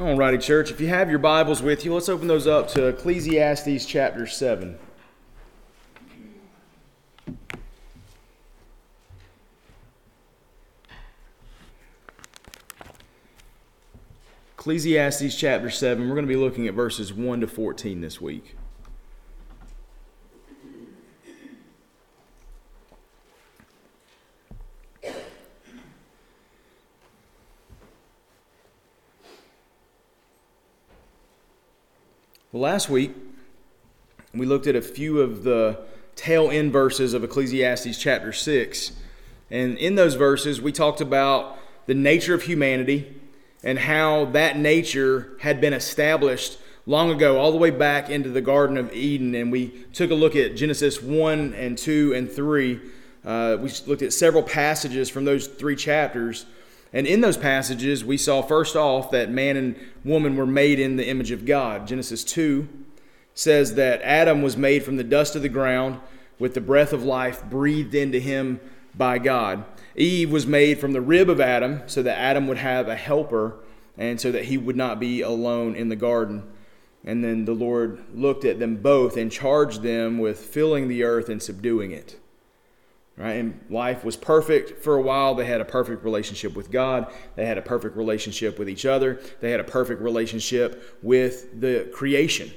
Alrighty, church. If you have your Bibles with you, let's open those up to Ecclesiastes chapter 7. Ecclesiastes chapter 7. We're going to be looking at verses 1 to 14 this week. Last week, we looked at a few of the tail end verses of Ecclesiastes chapter 6. And in those verses, we talked about the nature of humanity and how that nature had been established long ago, all the way back into the Garden of Eden. And we took a look at Genesis 1 and 2 and 3. Uh, we looked at several passages from those three chapters and in those passages, we saw first off that man and woman were made in the image of God. Genesis 2 says that Adam was made from the dust of the ground with the breath of life breathed into him by God. Eve was made from the rib of Adam so that Adam would have a helper and so that he would not be alone in the garden. And then the Lord looked at them both and charged them with filling the earth and subduing it. Right? And life was perfect for a while. They had a perfect relationship with God. They had a perfect relationship with each other. They had a perfect relationship with the creation.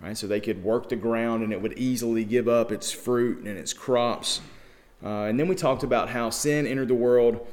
Right? So they could work the ground and it would easily give up its fruit and its crops. Uh, and then we talked about how sin entered the world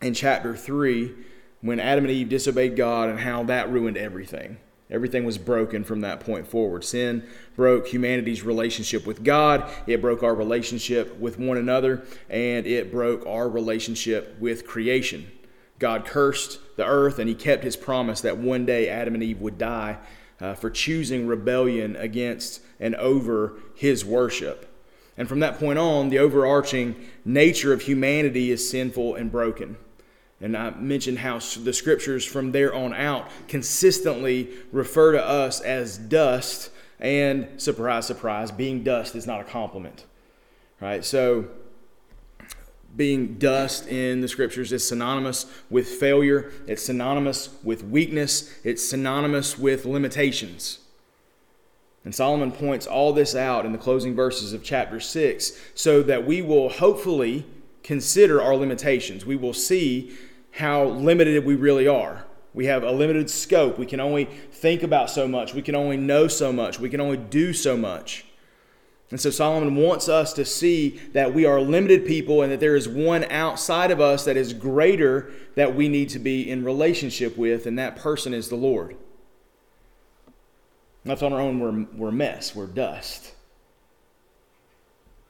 in chapter 3 when Adam and Eve disobeyed God and how that ruined everything. Everything was broken from that point forward. Sin broke humanity's relationship with God, it broke our relationship with one another, and it broke our relationship with creation. God cursed the earth, and he kept his promise that one day Adam and Eve would die uh, for choosing rebellion against and over his worship. And from that point on, the overarching nature of humanity is sinful and broken. And I mentioned how the scriptures from there on out consistently refer to us as dust, and surprise, surprise, being dust is not a compliment. Right? So, being dust in the scriptures is synonymous with failure, it's synonymous with weakness, it's synonymous with limitations. And Solomon points all this out in the closing verses of chapter 6 so that we will hopefully consider our limitations. We will see how limited we really are. We have a limited scope. We can only think about so much. We can only know so much. We can only do so much. And so Solomon wants us to see that we are limited people and that there is one outside of us that is greater that we need to be in relationship with, and that person is the Lord. Left on our own, we're, we're mess, we're dust.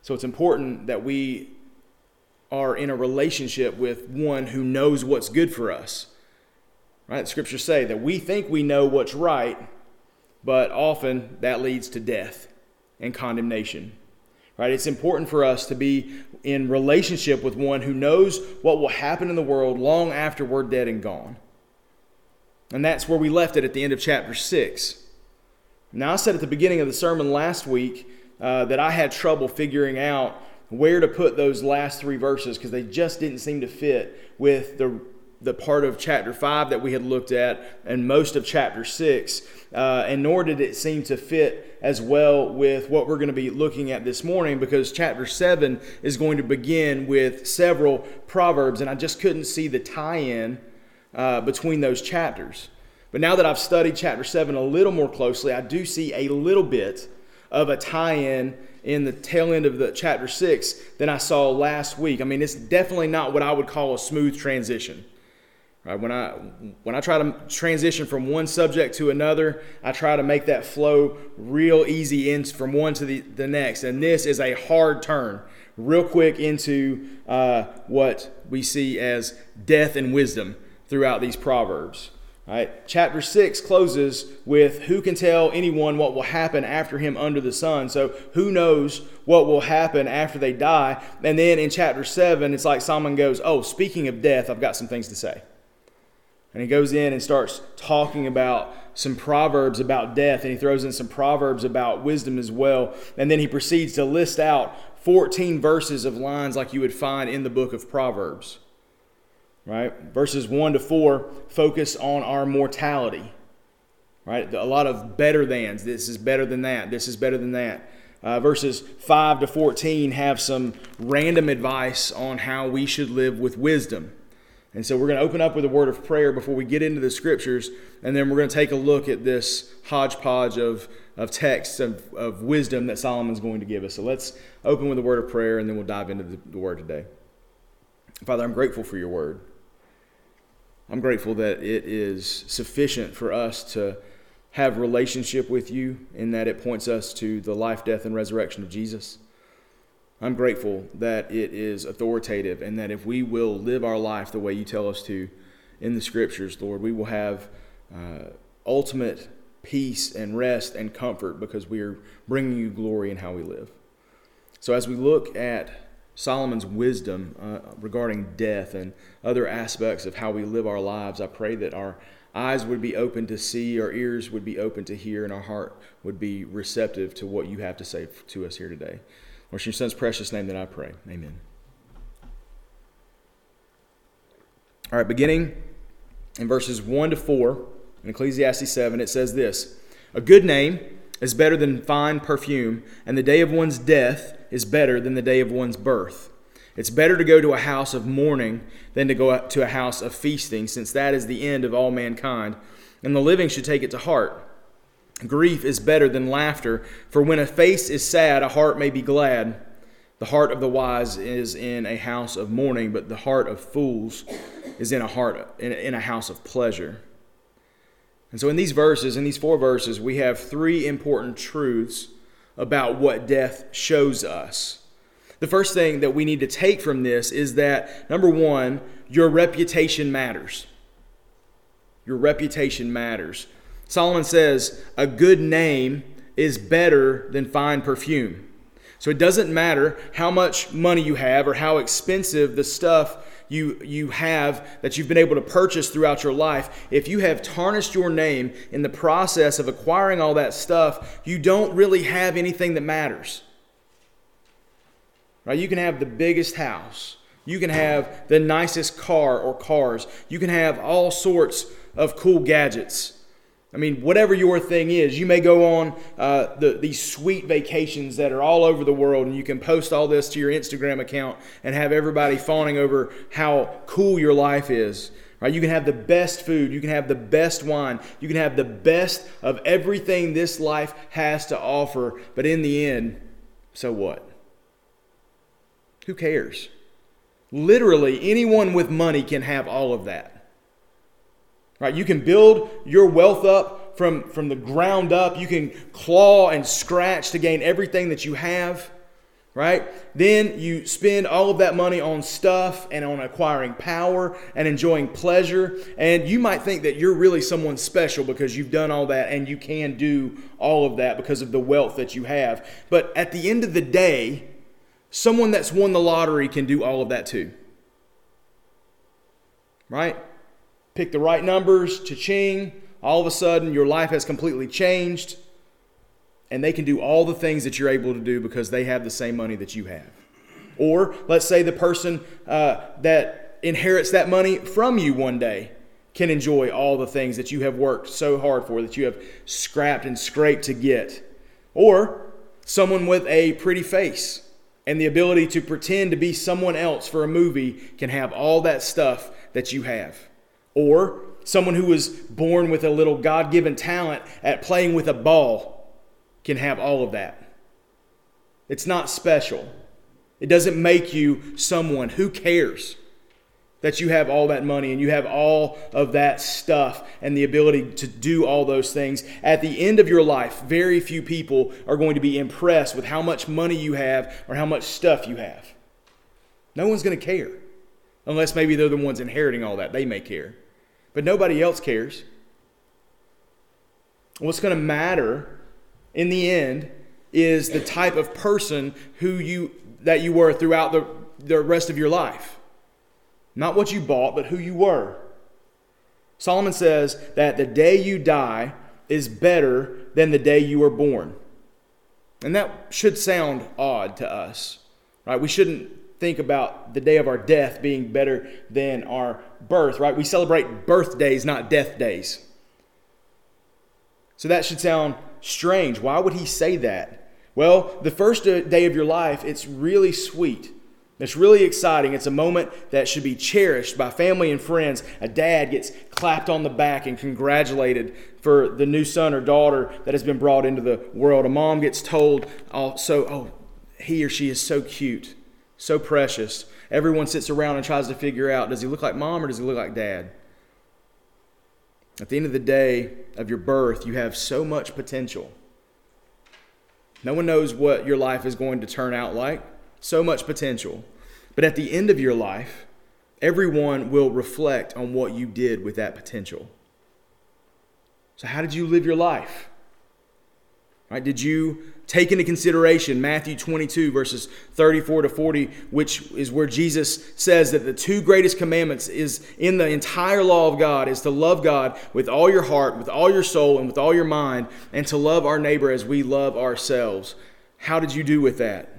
So it's important that we are in a relationship with one who knows what's good for us. Right? Scriptures say that we think we know what's right, but often that leads to death and condemnation. Right? It's important for us to be in relationship with one who knows what will happen in the world long after we're dead and gone. And that's where we left it at the end of chapter 6. Now, I said at the beginning of the sermon last week uh, that I had trouble figuring out where to put those last three verses because they just didn't seem to fit with the the part of chapter 5 that we had looked at and most of chapter 6 uh, and nor did it seem to fit as well with what we're going to be looking at this morning because chapter 7 is going to begin with several proverbs and i just couldn't see the tie-in uh, between those chapters. But now that i've studied chapter 7 a little more closely i do see a little bit of a tie-in in the tail end of the chapter 6 than I saw last week. I mean, it's definitely not what I would call a smooth transition. Right? When I when I try to transition from one subject to another, I try to make that flow real easy in from one to the, the next. And this is a hard turn, real quick into uh, what we see as death and wisdom throughout these proverbs. Right? Chapter 6 closes with who can tell anyone what will happen after him under the sun. So, who knows what will happen after they die? And then in chapter 7, it's like Solomon goes, Oh, speaking of death, I've got some things to say. And he goes in and starts talking about some proverbs about death, and he throws in some proverbs about wisdom as well. And then he proceeds to list out 14 verses of lines like you would find in the book of Proverbs. Right? Verses 1 to 4 focus on our mortality, right? A lot of better thans. This is better than that. This is better than that. Uh, verses 5 to 14 have some random advice on how we should live with wisdom. And so we're going to open up with a word of prayer before we get into the scriptures, and then we're going to take a look at this hodgepodge of, of texts of, of wisdom that Solomon's going to give us. So let's open with a word of prayer, and then we'll dive into the, the word today. Father, I'm grateful for your word. I'm grateful that it is sufficient for us to have relationship with you in that it points us to the life, death, and resurrection of Jesus. I'm grateful that it is authoritative and that if we will live our life the way you tell us to in the scriptures, Lord, we will have uh, ultimate peace and rest and comfort because we are bringing you glory in how we live. So as we look at Solomon's wisdom uh, regarding death and other aspects of how we live our lives, I pray that our eyes would be open to see, our ears would be open to hear, and our heart would be receptive to what you have to say to us here today. Lord, in your son's precious name that I pray. Amen. All right, beginning in verses 1 to 4 in Ecclesiastes 7, it says this A good name is better than fine perfume, and the day of one's death is better than the day of one's birth. It's better to go to a house of mourning than to go to a house of feasting, since that is the end of all mankind, and the living should take it to heart. Grief is better than laughter, for when a face is sad, a heart may be glad. The heart of the wise is in a house of mourning, but the heart of fools is in a heart in a house of pleasure. And so in these verses, in these four verses, we have three important truths about what death shows us. The first thing that we need to take from this is that number 1, your reputation matters. Your reputation matters. Solomon says, a good name is better than fine perfume. So it doesn't matter how much money you have or how expensive the stuff you, you have that you've been able to purchase throughout your life. If you have tarnished your name in the process of acquiring all that stuff, you don't really have anything that matters. Right? You can have the biggest house. You can have the nicest car or cars. You can have all sorts of cool gadgets. I mean, whatever your thing is, you may go on uh, the, these sweet vacations that are all over the world, and you can post all this to your Instagram account and have everybody fawning over how cool your life is. Right? You can have the best food, you can have the best wine, you can have the best of everything this life has to offer, but in the end, so what? Who cares? Literally, anyone with money can have all of that. Right? You can build your wealth up from, from the ground up. You can claw and scratch to gain everything that you have. Right? Then you spend all of that money on stuff and on acquiring power and enjoying pleasure. And you might think that you're really someone special because you've done all that and you can do all of that because of the wealth that you have. But at the end of the day, someone that's won the lottery can do all of that too. Right? Pick the right numbers, cha-ching, all of a sudden your life has completely changed and they can do all the things that you're able to do because they have the same money that you have. Or let's say the person uh, that inherits that money from you one day can enjoy all the things that you have worked so hard for, that you have scrapped and scraped to get. Or someone with a pretty face and the ability to pretend to be someone else for a movie can have all that stuff that you have. Or someone who was born with a little God given talent at playing with a ball can have all of that. It's not special. It doesn't make you someone. Who cares that you have all that money and you have all of that stuff and the ability to do all those things? At the end of your life, very few people are going to be impressed with how much money you have or how much stuff you have. No one's going to care. Unless maybe they're the ones inheriting all that. They may care but nobody else cares. What's going to matter in the end is the type of person who you that you were throughout the, the rest of your life. Not what you bought, but who you were. Solomon says that the day you die is better than the day you were born. And that should sound odd to us, right? We shouldn't think about the day of our death being better than our birth, right? We celebrate birthdays, not death days. So that should sound strange. Why would he say that? Well, the first day of your life, it's really sweet. It's really exciting. It's a moment that should be cherished by family and friends. A dad gets clapped on the back and congratulated for the new son or daughter that has been brought into the world. A mom gets told, oh, also, oh, he or she is so cute, so precious. Everyone sits around and tries to figure out does he look like mom or does he look like dad? At the end of the day of your birth, you have so much potential. No one knows what your life is going to turn out like. So much potential. But at the end of your life, everyone will reflect on what you did with that potential. So, how did you live your life? Right? Did you take into consideration Matthew 22, verses 34 to 40, which is where Jesus says that the two greatest commandments is in the entire law of God is to love God with all your heart, with all your soul, and with all your mind, and to love our neighbor as we love ourselves. How did you do with that?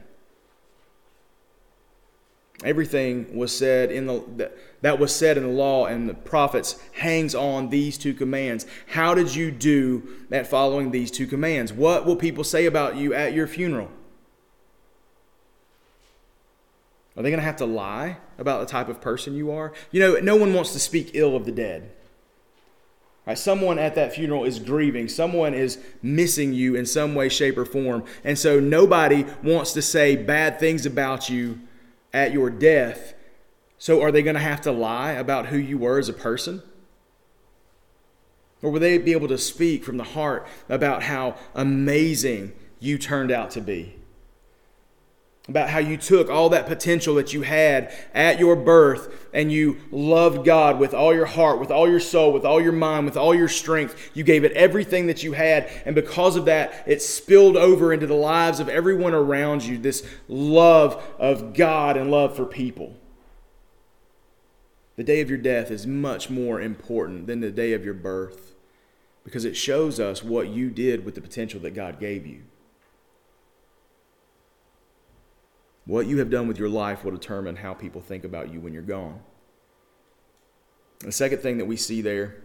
Everything was said in the that was said in the law and the prophets hangs on these two commands. How did you do at following these two commands? What will people say about you at your funeral? Are they going to have to lie about the type of person you are? You know, no one wants to speak ill of the dead. Right? Someone at that funeral is grieving. Someone is missing you in some way, shape, or form. And so nobody wants to say bad things about you at your death. So, are they going to have to lie about who you were as a person? Or will they be able to speak from the heart about how amazing you turned out to be? About how you took all that potential that you had at your birth and you loved God with all your heart, with all your soul, with all your mind, with all your strength. You gave it everything that you had. And because of that, it spilled over into the lives of everyone around you this love of God and love for people. The day of your death is much more important than the day of your birth because it shows us what you did with the potential that God gave you. What you have done with your life will determine how people think about you when you're gone. The second thing that we see there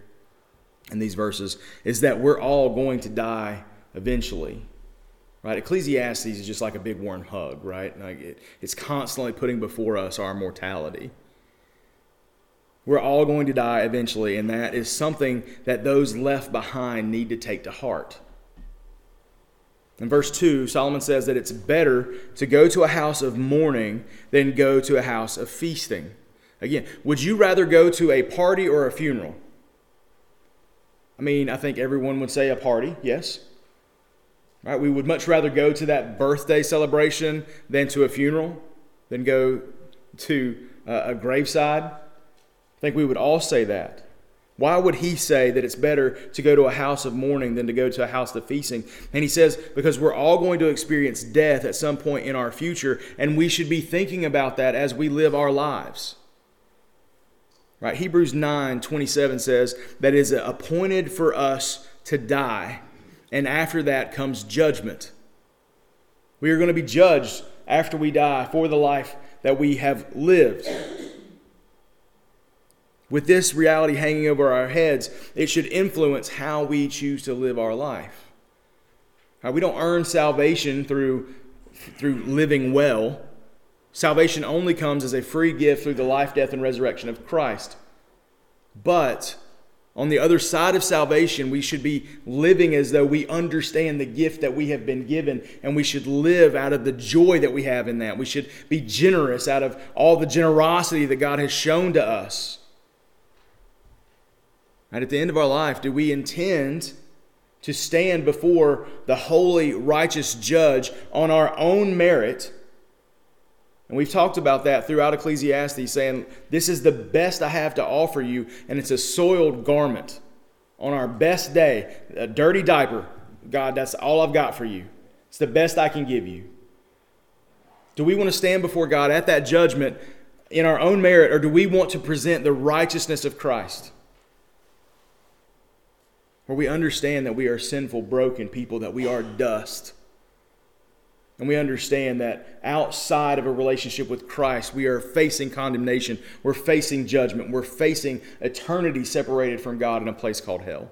in these verses is that we're all going to die eventually. Right? Ecclesiastes is just like a big warm hug, right? Like it, it's constantly putting before us our mortality. We're all going to die eventually, and that is something that those left behind need to take to heart. In verse 2, Solomon says that it's better to go to a house of mourning than go to a house of feasting. Again, would you rather go to a party or a funeral? I mean, I think everyone would say a party, yes. Right? We would much rather go to that birthday celebration than to a funeral, than go to uh, a graveside. I think we would all say that. Why would he say that it's better to go to a house of mourning than to go to a house of feasting? And he says, because we're all going to experience death at some point in our future, and we should be thinking about that as we live our lives. Right? Hebrews 9 27 says that is appointed for us to die, and after that comes judgment. We are going to be judged after we die for the life that we have lived. With this reality hanging over our heads, it should influence how we choose to live our life. we don't earn salvation through, through living well. Salvation only comes as a free gift through the life, death, and resurrection of Christ. But on the other side of salvation, we should be living as though we understand the gift that we have been given, and we should live out of the joy that we have in that. We should be generous out of all the generosity that God has shown to us. And at the end of our life, do we intend to stand before the holy, righteous judge on our own merit? And we've talked about that throughout Ecclesiastes, saying, This is the best I have to offer you, and it's a soiled garment. On our best day, a dirty diaper. God, that's all I've got for you. It's the best I can give you. Do we want to stand before God at that judgment in our own merit, or do we want to present the righteousness of Christ? Where we understand that we are sinful, broken people, that we are dust. And we understand that outside of a relationship with Christ, we are facing condemnation, we're facing judgment, we're facing eternity separated from God in a place called hell.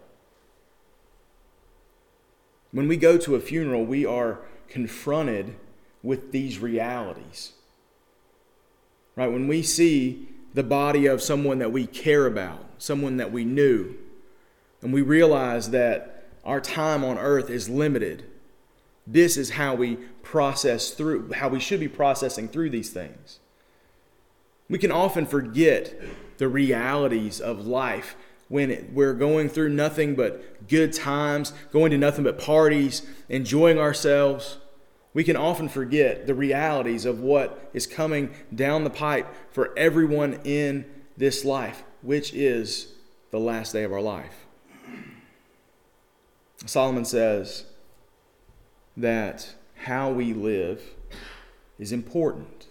When we go to a funeral, we are confronted with these realities. Right? When we see the body of someone that we care about, someone that we knew, and we realize that our time on earth is limited this is how we process through, how we should be processing through these things. We can often forget the realities of life when we're going through nothing but good times, going to nothing but parties, enjoying ourselves. We can often forget the realities of what is coming down the pipe for everyone in this life, which is the last day of our life. Solomon says, that how we live is important.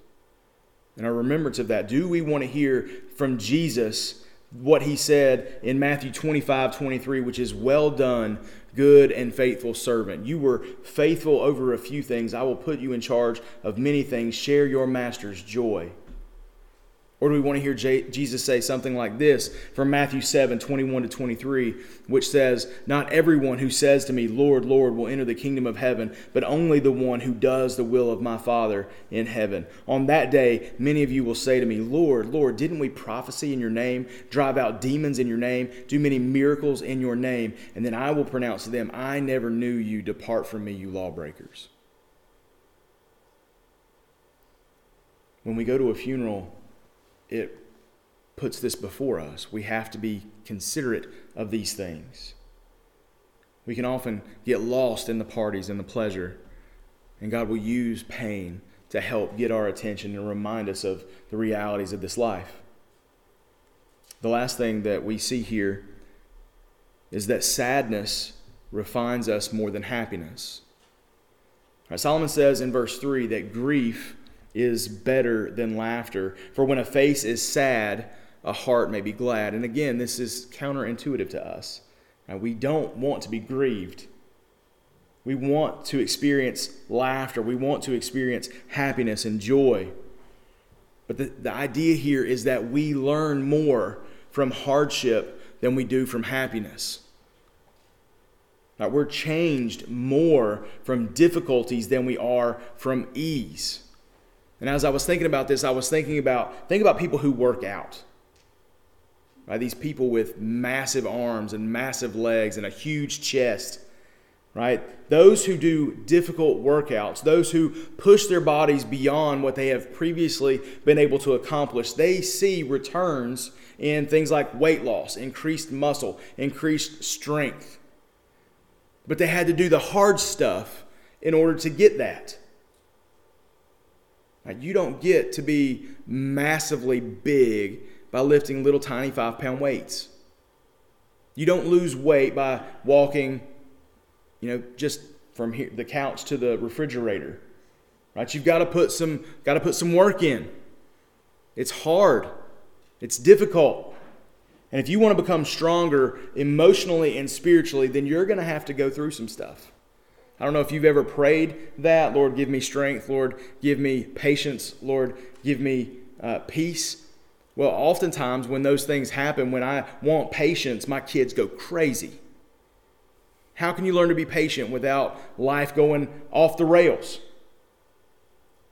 And our remembrance of that, do we want to hear from Jesus what he said in Matthew 25 23, which is, Well done, good and faithful servant. You were faithful over a few things. I will put you in charge of many things. Share your master's joy. Or do we want to hear Jesus say something like this from Matthew 7 21 to 23, which says, Not everyone who says to me, Lord, Lord, will enter the kingdom of heaven, but only the one who does the will of my Father in heaven. On that day, many of you will say to me, Lord, Lord, didn't we prophesy in your name, drive out demons in your name, do many miracles in your name? And then I will pronounce to them, I never knew you. Depart from me, you lawbreakers. When we go to a funeral, it puts this before us. We have to be considerate of these things. We can often get lost in the parties and the pleasure, and God will use pain to help get our attention and remind us of the realities of this life. The last thing that we see here is that sadness refines us more than happiness. Right, Solomon says in verse 3 that grief is better than laughter. For when a face is sad, a heart may be glad. And again, this is counterintuitive to us. Now, we don't want to be grieved. We want to experience laughter. We want to experience happiness and joy. But the, the idea here is that we learn more from hardship than we do from happiness. Now, we're changed more from difficulties than we are from ease. And as I was thinking about this, I was thinking about think about people who work out. Right? These people with massive arms and massive legs and a huge chest. Right? Those who do difficult workouts, those who push their bodies beyond what they have previously been able to accomplish, they see returns in things like weight loss, increased muscle, increased strength. But they had to do the hard stuff in order to get that. Now, you don't get to be massively big by lifting little tiny five pound weights. You don't lose weight by walking, you know, just from here, the couch to the refrigerator. Right? You've got to put some got to put some work in. It's hard. It's difficult. And if you want to become stronger emotionally and spiritually, then you're going to have to go through some stuff. I don't know if you've ever prayed that. Lord, give me strength. Lord, give me patience. Lord, give me uh, peace. Well, oftentimes when those things happen, when I want patience, my kids go crazy. How can you learn to be patient without life going off the rails?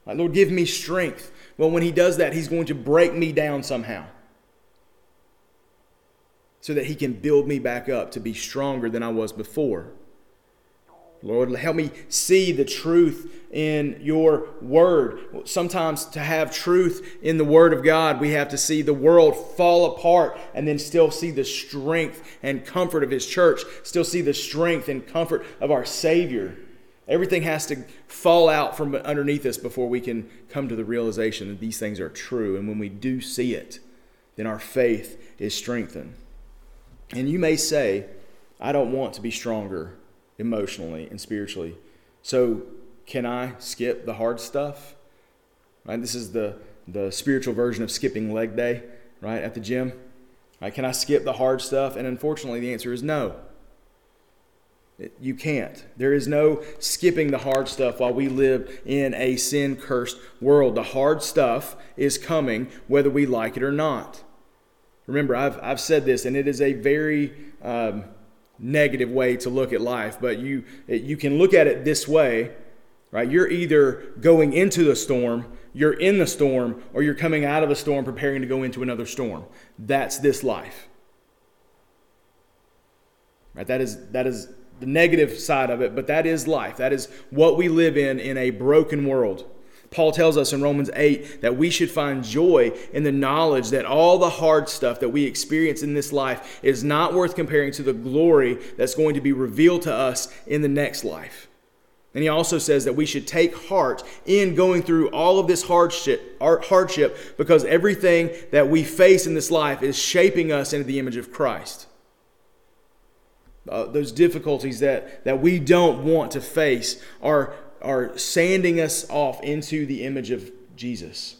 Like, Lord, give me strength. Well, when He does that, He's going to break me down somehow so that He can build me back up to be stronger than I was before. Lord, help me see the truth in your word. Sometimes to have truth in the word of God, we have to see the world fall apart and then still see the strength and comfort of his church, still see the strength and comfort of our Savior. Everything has to fall out from underneath us before we can come to the realization that these things are true. And when we do see it, then our faith is strengthened. And you may say, I don't want to be stronger emotionally and spiritually. So, can I skip the hard stuff? Right? This is the, the spiritual version of skipping leg day, right, at the gym. Right? Can I skip the hard stuff? And unfortunately, the answer is no. You can't. There is no skipping the hard stuff while we live in a sin cursed world. The hard stuff is coming whether we like it or not. Remember, I've, I've said this, and it is a very um, negative way to look at life, but you, you can look at it this way, right? You're either going into the storm, you're in the storm, or you're coming out of the storm preparing to go into another storm. That's this life. Right? That is, that is the negative side of it, but that is life. That is what we live in in a broken world. Paul tells us in Romans 8 that we should find joy in the knowledge that all the hard stuff that we experience in this life is not worth comparing to the glory that's going to be revealed to us in the next life. And he also says that we should take heart in going through all of this hardship, hardship because everything that we face in this life is shaping us into the image of Christ. Uh, those difficulties that, that we don't want to face are are sanding us off into the image of Jesus.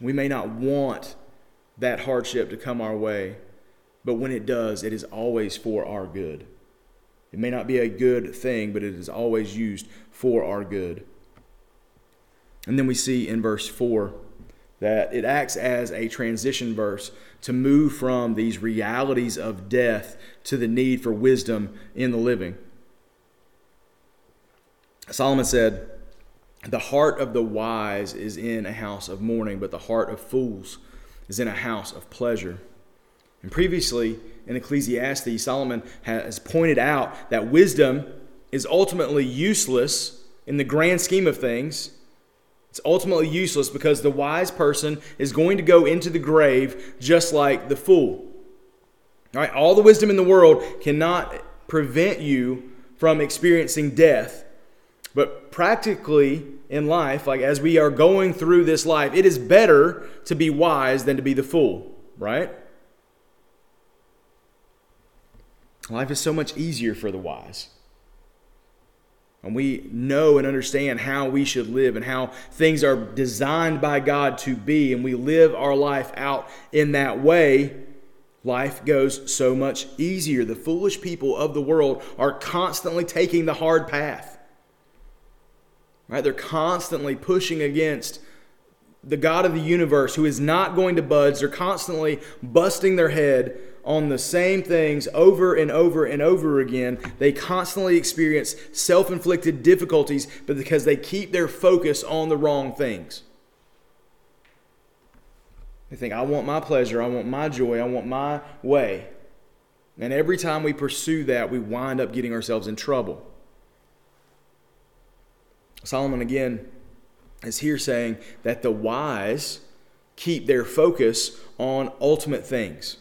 We may not want that hardship to come our way, but when it does, it is always for our good. It may not be a good thing, but it is always used for our good. And then we see in verse 4 that it acts as a transition verse to move from these realities of death to the need for wisdom in the living. Solomon said, The heart of the wise is in a house of mourning, but the heart of fools is in a house of pleasure. And previously in Ecclesiastes, Solomon has pointed out that wisdom is ultimately useless in the grand scheme of things. It's ultimately useless because the wise person is going to go into the grave just like the fool. All right, all the wisdom in the world cannot prevent you from experiencing death. But practically in life, like as we are going through this life, it is better to be wise than to be the fool, right? Life is so much easier for the wise. And we know and understand how we should live and how things are designed by God to be, and we live our life out in that way, life goes so much easier. The foolish people of the world are constantly taking the hard path. Right? They're constantly pushing against the God of the universe who is not going to budge. They're constantly busting their head on the same things over and over and over again. They constantly experience self inflicted difficulties but because they keep their focus on the wrong things. They think, I want my pleasure, I want my joy, I want my way. And every time we pursue that, we wind up getting ourselves in trouble. Solomon again is here saying that the wise keep their focus on ultimate things.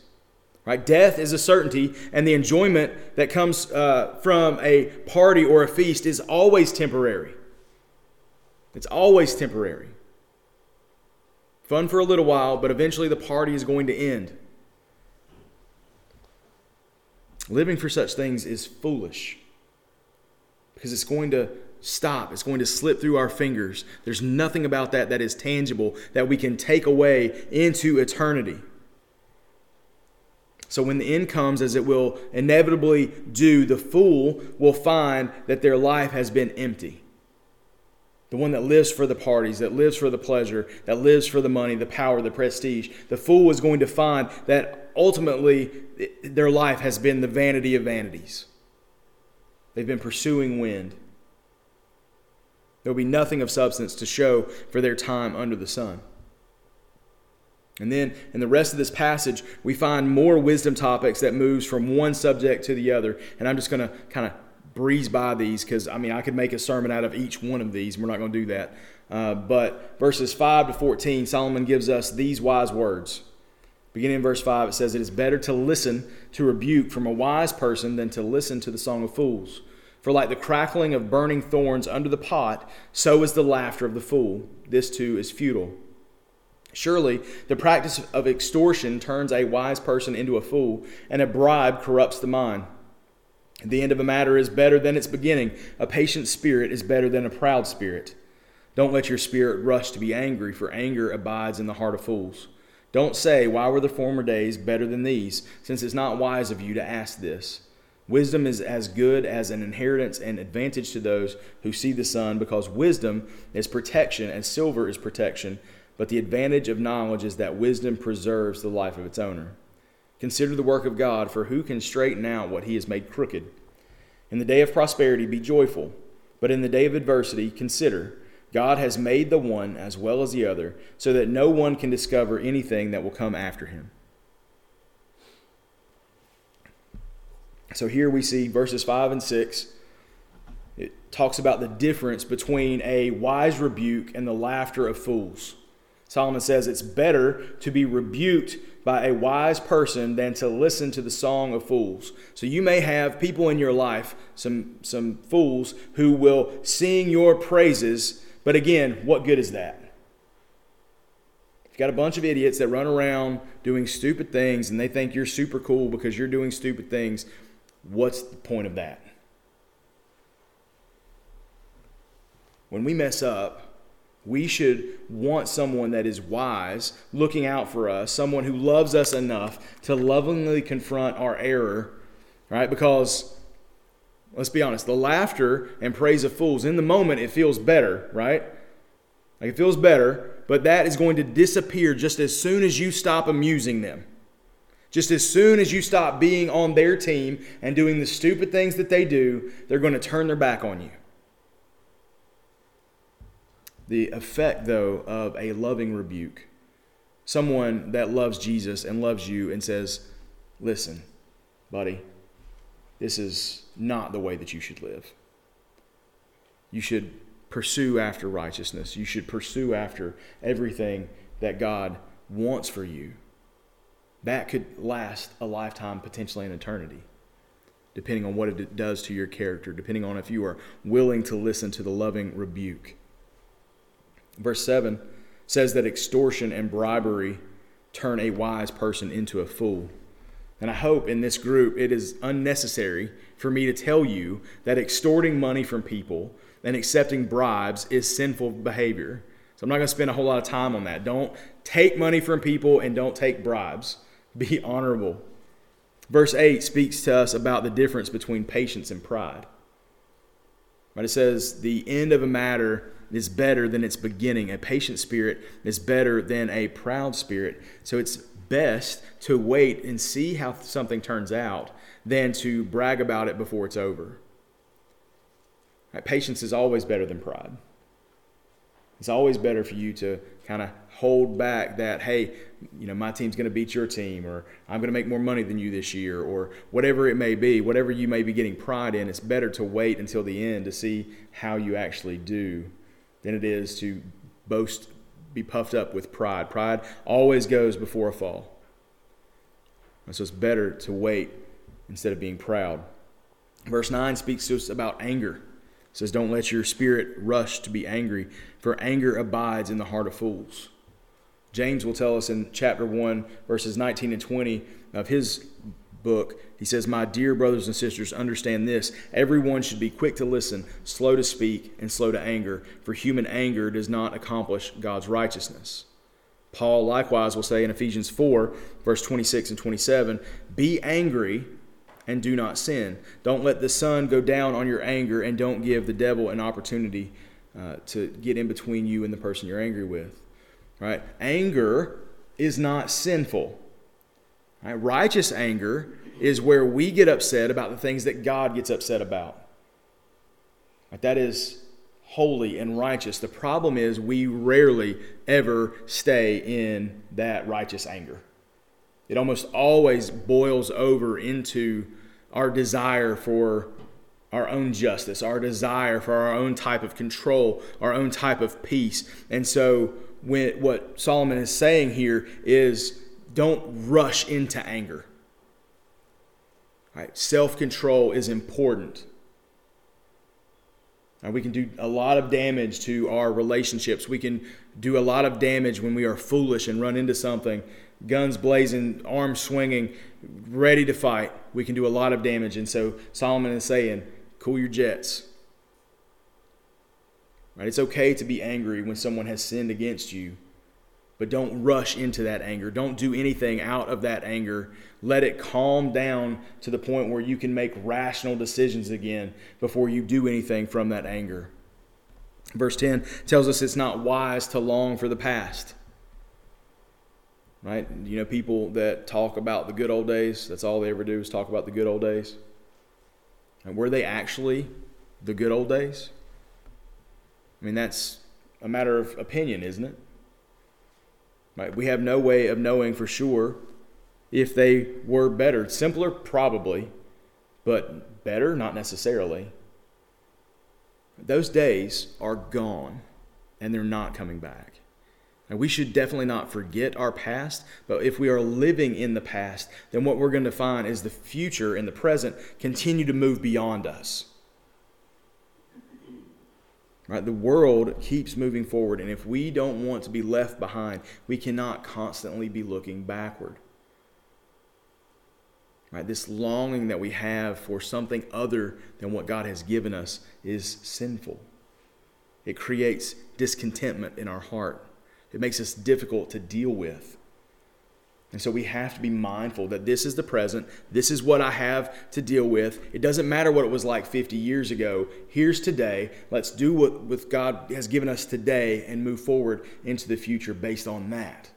Right? Death is a certainty, and the enjoyment that comes uh, from a party or a feast is always temporary. It's always temporary. Fun for a little while, but eventually the party is going to end. Living for such things is foolish because it's going to stop. It's going to slip through our fingers. There's nothing about that that is tangible that we can take away into eternity. So when the end comes, as it will inevitably do, the fool will find that their life has been empty. The one that lives for the parties, that lives for the pleasure, that lives for the money, the power, the prestige. The fool is going to find that ultimately their life has been the vanity of vanities. They've been pursuing wind. There will be nothing of substance to show for their time under the sun. And then in the rest of this passage, we find more wisdom topics that moves from one subject to the other. And I'm just going to kind of breeze by these because, I mean, I could make a sermon out of each one of these. We're not going to do that. Uh, but verses 5 to 14, Solomon gives us these wise words. Beginning in verse 5, it says, It is better to listen to rebuke from a wise person than to listen to the song of fools. For like the crackling of burning thorns under the pot, so is the laughter of the fool. This too is futile. Surely the practice of extortion turns a wise person into a fool, and a bribe corrupts the mind. The end of a matter is better than its beginning. A patient spirit is better than a proud spirit. Don't let your spirit rush to be angry, for anger abides in the heart of fools. Don't say, Why were the former days better than these? Since it's not wise of you to ask this. Wisdom is as good as an inheritance and advantage to those who see the sun, because wisdom is protection as silver is protection. But the advantage of knowledge is that wisdom preserves the life of its owner. Consider the work of God, for who can straighten out what he has made crooked? In the day of prosperity, be joyful, but in the day of adversity, consider God has made the one as well as the other, so that no one can discover anything that will come after him. So here we see verses 5 and 6. It talks about the difference between a wise rebuke and the laughter of fools. Solomon says it's better to be rebuked by a wise person than to listen to the song of fools. So you may have people in your life, some, some fools, who will sing your praises, but again, what good is that? Got a bunch of idiots that run around doing stupid things and they think you're super cool because you're doing stupid things. What's the point of that? When we mess up, we should want someone that is wise, looking out for us, someone who loves us enough to lovingly confront our error, right? Because, let's be honest, the laughter and praise of fools, in the moment, it feels better, right? Like it feels better, but that is going to disappear just as soon as you stop amusing them. Just as soon as you stop being on their team and doing the stupid things that they do, they're going to turn their back on you. The effect, though, of a loving rebuke, someone that loves Jesus and loves you and says, Listen, buddy, this is not the way that you should live. You should pursue after righteousness. You should pursue after everything that God wants for you that could last a lifetime, potentially an eternity, depending on what it does to your character, depending on if you are willing to listen to the loving rebuke. Verse 7 says that extortion and bribery turn a wise person into a fool. And I hope in this group it is unnecessary for me to tell you that extorting money from people and accepting bribes is sinful behavior. So I'm not going to spend a whole lot of time on that. Don't take money from people and don't take bribes. Be honorable. Verse 8 speaks to us about the difference between patience and pride. Right? It says, The end of a matter is better than its beginning. A patient spirit is better than a proud spirit. So it's best to wait and see how something turns out than to brag about it before it's over. Right? Patience is always better than pride. It's always better for you to kind of hold back that, hey, you know, my team's going to beat your team, or I'm going to make more money than you this year, or whatever it may be, whatever you may be getting pride in, it's better to wait until the end to see how you actually do than it is to boast, be puffed up with pride. Pride always goes before a fall. And so it's better to wait instead of being proud. Verse 9 speaks to us about anger says, Don't let your spirit rush to be angry, for anger abides in the heart of fools. James will tell us in chapter 1, verses 19 and 20 of his book, he says, My dear brothers and sisters, understand this. Everyone should be quick to listen, slow to speak, and slow to anger, for human anger does not accomplish God's righteousness. Paul likewise will say in Ephesians 4, verse 26 and 27, Be angry and do not sin. Don't let the sun go down on your anger, and don't give the devil an opportunity uh, to get in between you and the person you're angry with. Right? Anger is not sinful. Right? Righteous anger is where we get upset about the things that God gets upset about. Right? That is holy and righteous. The problem is we rarely ever stay in that righteous anger. It almost always boils over into our desire for our own justice, our desire for our own type of control, our own type of peace. And so, when, what Solomon is saying here is don't rush into anger. Right? Self control is important. Now, we can do a lot of damage to our relationships. We can do a lot of damage when we are foolish and run into something guns blazing, arms swinging, ready to fight, we can do a lot of damage. And so Solomon is saying, cool your jets. Right? It's okay to be angry when someone has sinned against you, But don't rush into that anger. Don't do anything out of that anger. Let it calm down to the point where you can make rational decisions again before you do anything from that anger. Verse 10 tells us it's not wise to long for the past. Right? You know, people that talk about the good old days, that's all they ever do is talk about the good old days. And were they actually the good old days? I mean, that's a matter of opinion, isn't it? Right? We have no way of knowing for sure if they were better. Simpler, probably, but better, not necessarily. Those days are gone and they're not coming back. And we should definitely not forget our past, but if we are living in the past, then what we're going to find is the future and the present continue to move beyond us. Right? The world keeps moving forward, and if we don't want to be left behind, we cannot constantly be looking backward. Right? This longing that we have for something other than what God has given us is sinful. It creates discontentment in our heart. It makes us difficult to deal with. And so we have to be mindful that this is the present. This is what I have to deal with. It doesn't matter what it was like 50 years ago. Here's today. Let's do what, what God has given us today and move forward into the future based on that.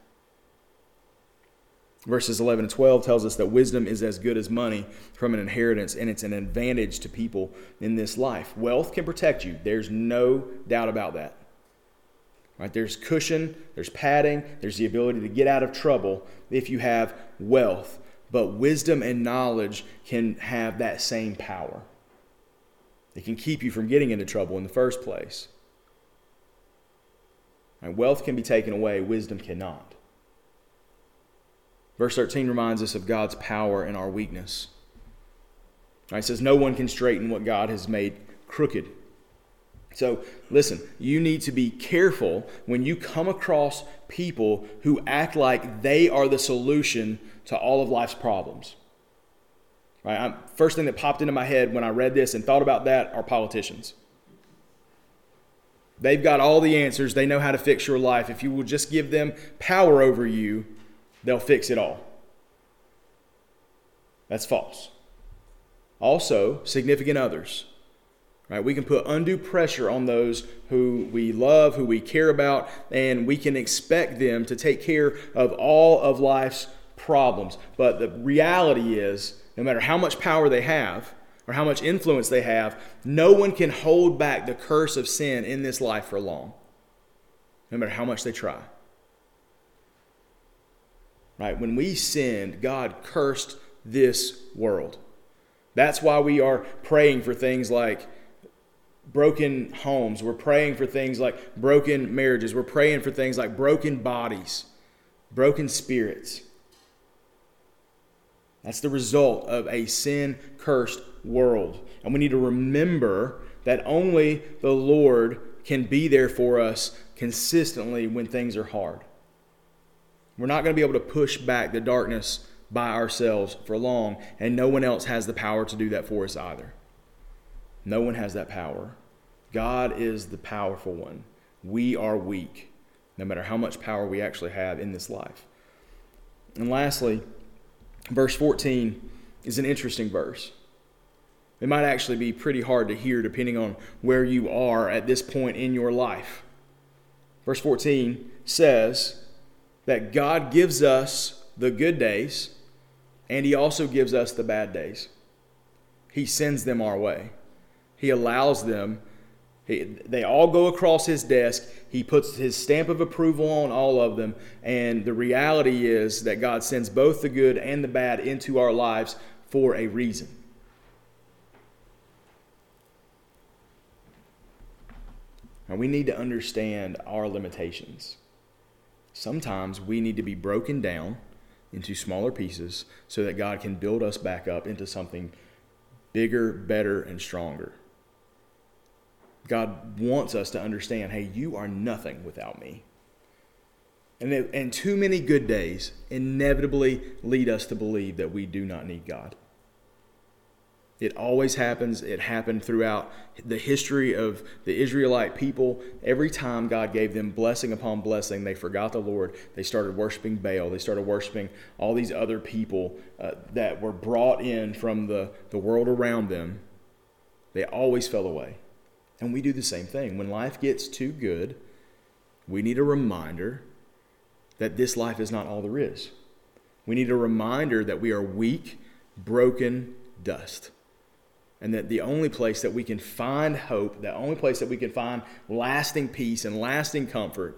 Verses 11 and 12 tells us that wisdom is as good as money from an inheritance, and it's an advantage to people in this life. Wealth can protect you. There's no doubt about that. Right? There's cushion, there's padding, there's the ability to get out of trouble if you have wealth. But wisdom and knowledge can have that same power. It can keep you from getting into trouble in the first place. Right? Wealth can be taken away, wisdom cannot. Verse 13 reminds us of God's power in our weakness. Right? It says, No one can straighten what God has made crooked. So, listen, you need to be careful when you come across people who act like they are the solution to all of life's problems. Right? I'm, first thing that popped into my head when I read this and thought about that are politicians. They've got all the answers. They know how to fix your life. If you will just give them power over you, they'll fix it all. That's false. Also, significant others. Right? We can put undue pressure on those who we love, who we care about, and we can expect them to take care of all of life's problems. But the reality is, no matter how much power they have or how much influence they have, no one can hold back the curse of sin in this life for long, no matter how much they try. Right? When we sinned, God cursed this world. That's why we are praying for things like broken homes. We're praying for things like broken marriages. We're praying for things like broken bodies, broken spirits. That's the result of a sin cursed world. And we need to remember that only the Lord can be there for us consistently when things are hard. We're not going to be able to push back the darkness by ourselves for long, and no one else has the power to do that for us either. No one has that power. God is the powerful one. We are weak, no matter how much power we actually have in this life. And lastly, verse 14 is an interesting verse. It might actually be pretty hard to hear depending on where you are at this point in your life. Verse 14 says that God gives us the good days and He also gives us the bad days. He sends them our way. He allows them. He, they all go across his desk. He puts his stamp of approval on all of them. And the reality is that God sends both the good and the bad into our lives for a reason. And we need to understand our limitations. Sometimes we need to be broken down into smaller pieces so that God can build us back up into something bigger, better, and stronger. God wants us to understand hey, you are nothing without me. And, it, and too many good days inevitably lead us to believe that we do not need God. It always happens. It happened throughout the history of the Israelite people. Every time God gave them blessing upon blessing, they forgot the Lord. They started worshiping Baal. They started worshiping all these other people uh, that were brought in from the, the world around them. They always fell away. And we do the same thing. When life gets too good, we need a reminder that this life is not all there is. We need a reminder that we are weak, broken dust and that the only place that we can find hope, the only place that we can find lasting peace and lasting comfort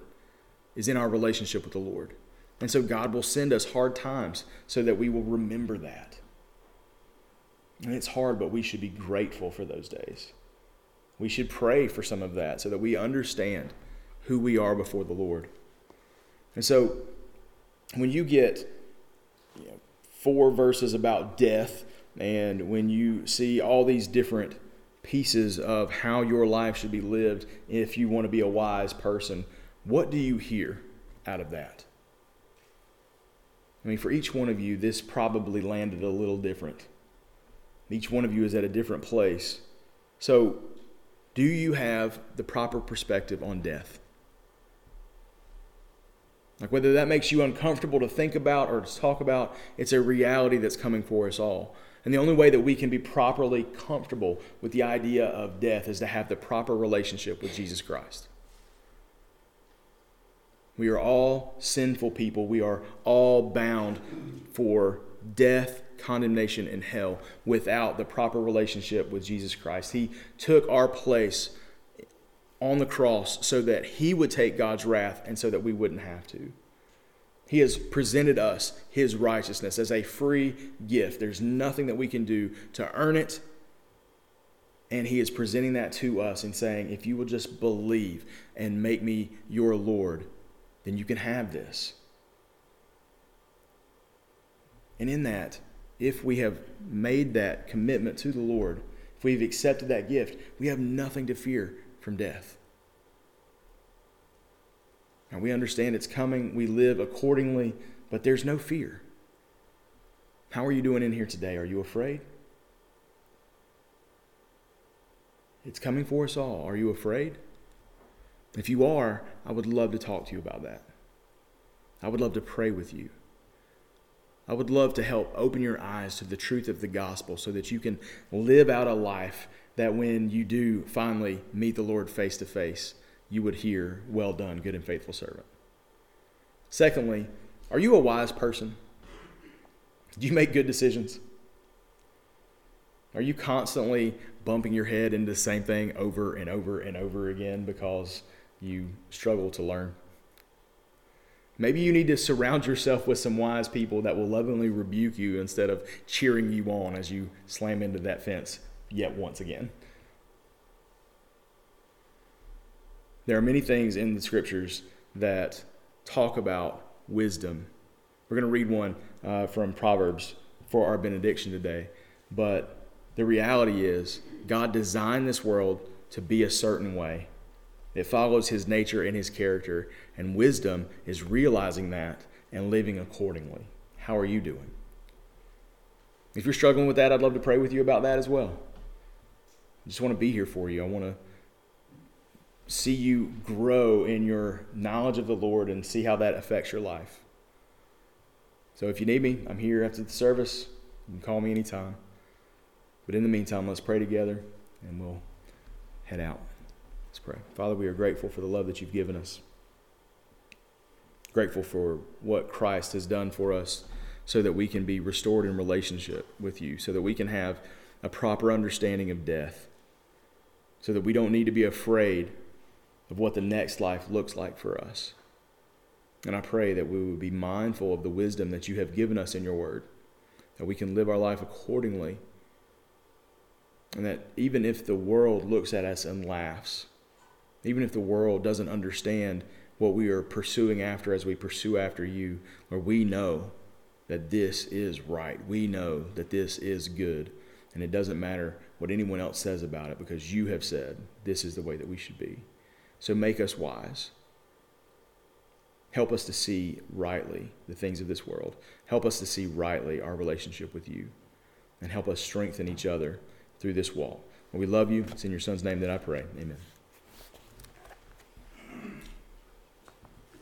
is in our relationship with the Lord. And so God will send us hard times so that we will remember that. And it's hard, but we should be grateful for those days. We should pray for some of that so that we understand who we are before the Lord. And so when you get you know, four verses about death, and when you see all these different pieces of how your life should be lived if you want to be a wise person, what do you hear out of that? I mean, for each one of you, this probably landed a little different. Each one of you is at a different place. So, do you have the proper perspective on death? Like, whether that makes you uncomfortable to think about or to talk about, it's a reality that's coming for us all. And the only way that we can be properly comfortable with the idea of death is to have the proper relationship with Jesus Christ. We are all sinful people. We are all bound for death, condemnation, in hell without the proper relationship with Jesus Christ. He took our place on the cross so that He would take God's wrath and so that we wouldn't have to. He has presented us His righteousness as a free gift. There's nothing that we can do to earn it. And He is presenting that to us and saying, if you will just believe and make me your Lord, then you can have this. And in that, if we have made that commitment to the Lord, if we've accepted that gift, we have nothing to fear from death. And we understand it's coming. We live accordingly, but there's no fear. How are you doing in here today? Are you afraid? It's coming for us all. Are you afraid? If you are, I would love to talk to you about that. I would love to pray with you. I would love to help open your eyes to the truth of the gospel so that you can live out a life that when you do finally meet the Lord face to face, you would hear, Well done, good and faithful servant. Secondly, are you a wise person? Do you make good decisions? Are you constantly bumping your head into the same thing over and over and over again because you struggle to learn? Maybe you need to surround yourself with some wise people that will lovingly rebuke you instead of cheering you on as you slam into that fence yet once again. There are many things in the scriptures that talk about wisdom. We're going to read one uh, from Proverbs for our benediction today. But the reality is, God designed this world to be a certain way. It follows his nature and his character, and wisdom is realizing that and living accordingly. How are you doing? If you're struggling with that, I'd love to pray with you about that as well. I just want to be here for you. I want to see you grow in your knowledge of the Lord and see how that affects your life. So if you need me, I'm here after the service. You can call me anytime. But in the meantime, let's pray together and we'll head out. Let's pray. Father, we are grateful for the love that you've given us. Grateful for what Christ has done for us so that we can be restored in relationship with you, so that we can have a proper understanding of death, so that we don't need to be afraid of what the next life looks like for us. And I pray that we would be mindful of the wisdom that you have given us in your word, that we can live our life accordingly, and that even if the world looks at us and laughs, even if the world doesn't understand what we are pursuing after as we pursue after you, or we know that this is right, we know that this is good, and it doesn't matter what anyone else says about it because you have said this is the way that we should be. So make us wise. Help us to see rightly the things of this world. Help us to see rightly our relationship with you. And help us strengthen each other through this walk. we love you. It's in your son's name that I pray. Amen.